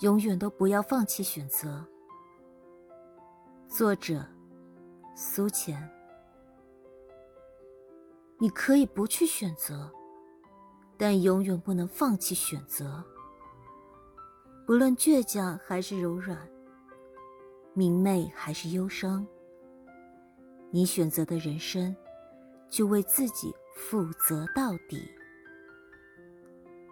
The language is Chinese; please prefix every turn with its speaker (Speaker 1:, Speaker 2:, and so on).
Speaker 1: 永远都不要放弃选择。作者苏浅。你可以不去选择但永远不能放弃选择。不论倔强还是柔软明媚还是忧伤你选择的人生就为自己负责到底。